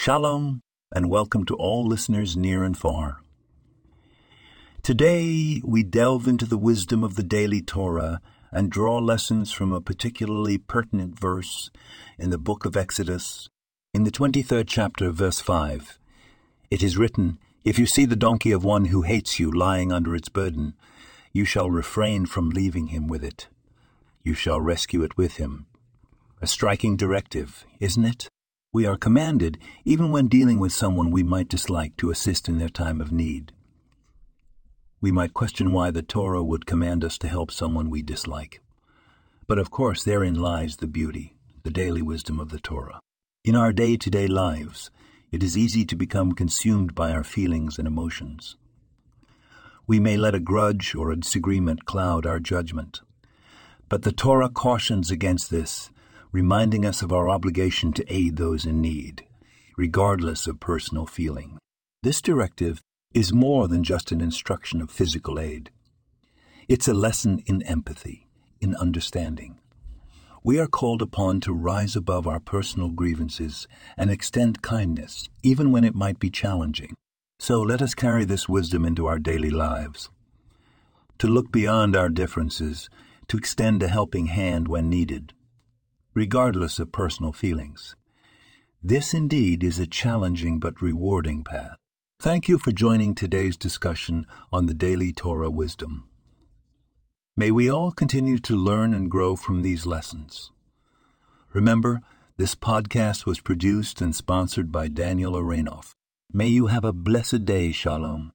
Shalom, and welcome to all listeners near and far. Today, we delve into the wisdom of the daily Torah and draw lessons from a particularly pertinent verse in the book of Exodus, in the 23rd chapter, verse 5. It is written, If you see the donkey of one who hates you lying under its burden, you shall refrain from leaving him with it. You shall rescue it with him. A striking directive, isn't it? We are commanded, even when dealing with someone we might dislike, to assist in their time of need. We might question why the Torah would command us to help someone we dislike. But of course, therein lies the beauty, the daily wisdom of the Torah. In our day to day lives, it is easy to become consumed by our feelings and emotions. We may let a grudge or a disagreement cloud our judgment. But the Torah cautions against this reminding us of our obligation to aid those in need, regardless of personal feeling. This directive is more than just an instruction of physical aid. It's a lesson in empathy, in understanding. We are called upon to rise above our personal grievances and extend kindness, even when it might be challenging. So let us carry this wisdom into our daily lives. To look beyond our differences, to extend a helping hand when needed, regardless of personal feelings. This indeed is a challenging but rewarding path. Thank you for joining today's discussion on the Daily Torah Wisdom. May we all continue to learn and grow from these lessons. Remember, this podcast was produced and sponsored by Daniel Aranoff. May you have a blessed day, Shalom.